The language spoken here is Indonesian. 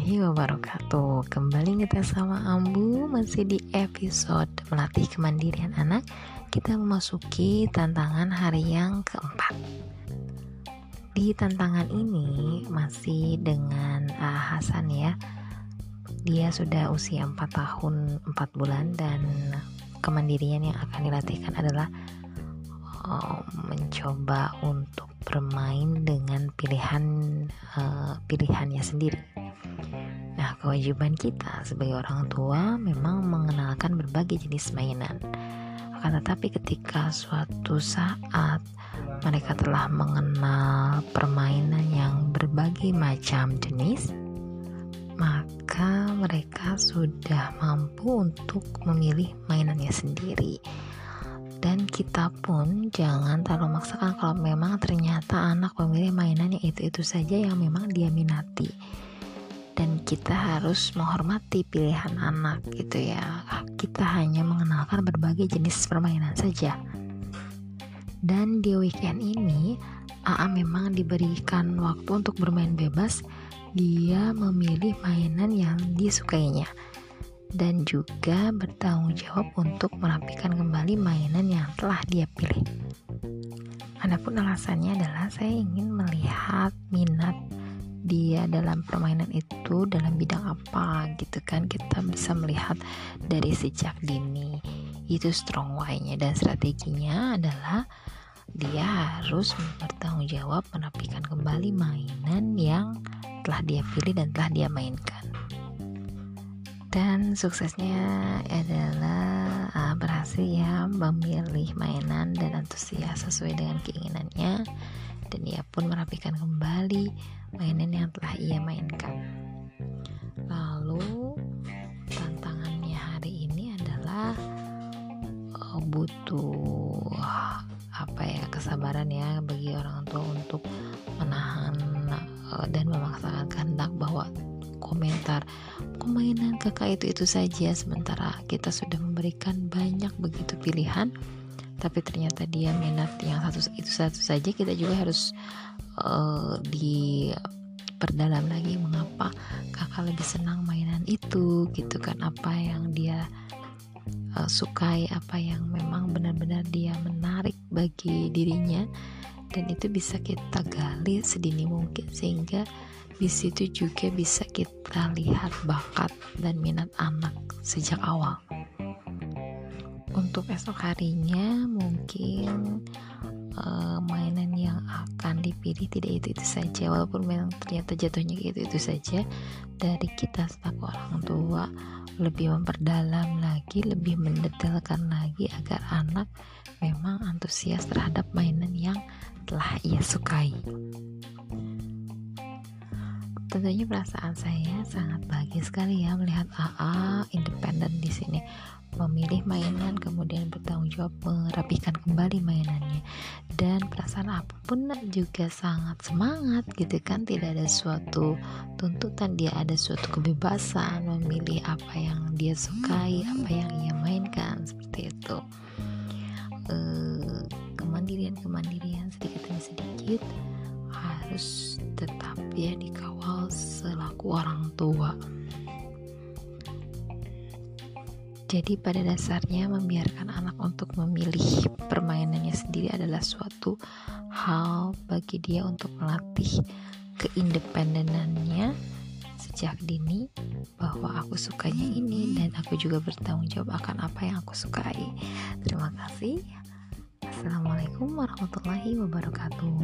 warahmatullahi wabarakatuh. Kembali kita sama Ambu Masih di episode Melatih kemandirian anak. Kita memasuki tantangan hari yang keempat. Di tantangan ini Masih dengan uh, Hasan ya. Dia sudah usia 4 tahun 4 bulan Dan kemandirian yang akan dilatihkan adalah uh, Mencoba untuk bermain dengan pilihan uh, pilihannya sendiri Nah, kewajiban kita sebagai orang tua memang mengenalkan berbagai jenis mainan. Akan tetapi ketika suatu saat mereka telah mengenal permainan yang berbagai macam jenis, maka mereka sudah mampu untuk memilih mainannya sendiri. Dan kita pun jangan terlalu memaksakan kalau memang ternyata anak memilih mainan yang itu-itu saja yang memang dia minati dan kita harus menghormati pilihan anak gitu ya. Kita hanya mengenalkan berbagai jenis permainan saja. Dan di weekend ini AA memang diberikan waktu untuk bermain bebas. Dia memilih mainan yang disukainya. Dan juga bertanggung jawab untuk merapikan kembali mainan yang telah dia pilih. Adapun alasannya adalah saya ingin melihat minat dia dalam permainan itu dalam bidang apa gitu kan kita bisa melihat dari sejak dini. Itu strong why-nya dan strateginya adalah dia harus bertanggung jawab menapikan kembali mainan yang telah dia pilih dan telah dia mainkan. Dan suksesnya adalah uh, berhasil ya memilih mainan dan antusias sesuai dengan keinginannya dan ia pun merapikan kembali mainan yang telah ia mainkan. Lalu tantangannya hari ini adalah uh, butuh apa ya kesabaran ya bagi orang tua untuk menahan uh, dan memaksakan kehendak bahwa komentar permainan kakak itu itu saja sementara kita sudah memberikan banyak begitu pilihan tapi ternyata dia minat yang satu itu satu saja kita juga harus uh, diperdalam lagi mengapa kakak lebih senang mainan itu gitu kan. Apa yang dia uh, sukai apa yang memang benar-benar dia menarik bagi dirinya. Dan itu bisa kita gali sedini mungkin sehingga di situ juga bisa kita lihat bakat dan minat anak sejak awal untuk esok harinya mungkin uh, mainan yang akan dipilih tidak itu itu saja walaupun memang ternyata jatuhnya itu itu saja dari kita sebagai orang tua lebih memperdalam lagi lebih mendetailkan lagi agar anak memang antusias terhadap mainan yang telah ia sukai. Tentunya perasaan saya sangat bahagia sekali ya melihat AA independen di sini memilih mainan kemudian bertanggung jawab merapikan kembali mainannya. Dan perasaan apa pun juga sangat semangat gitu kan tidak ada suatu tuntutan dia ada suatu kebebasan memilih apa yang dia sukai apa yang ia mainkan seperti itu. E, kemandirian kemandirian sedikit demi sedikit harus tetap ya dikawal selaku orang tua Jadi pada dasarnya membiarkan anak untuk memilih permainannya sendiri adalah suatu hal bagi dia untuk melatih keindependenannya sejak dini bahwa aku sukanya ini dan aku juga bertanggung jawab akan apa yang aku sukai. Terima kasih. Assalamualaikum warahmatullahi wabarakatuh.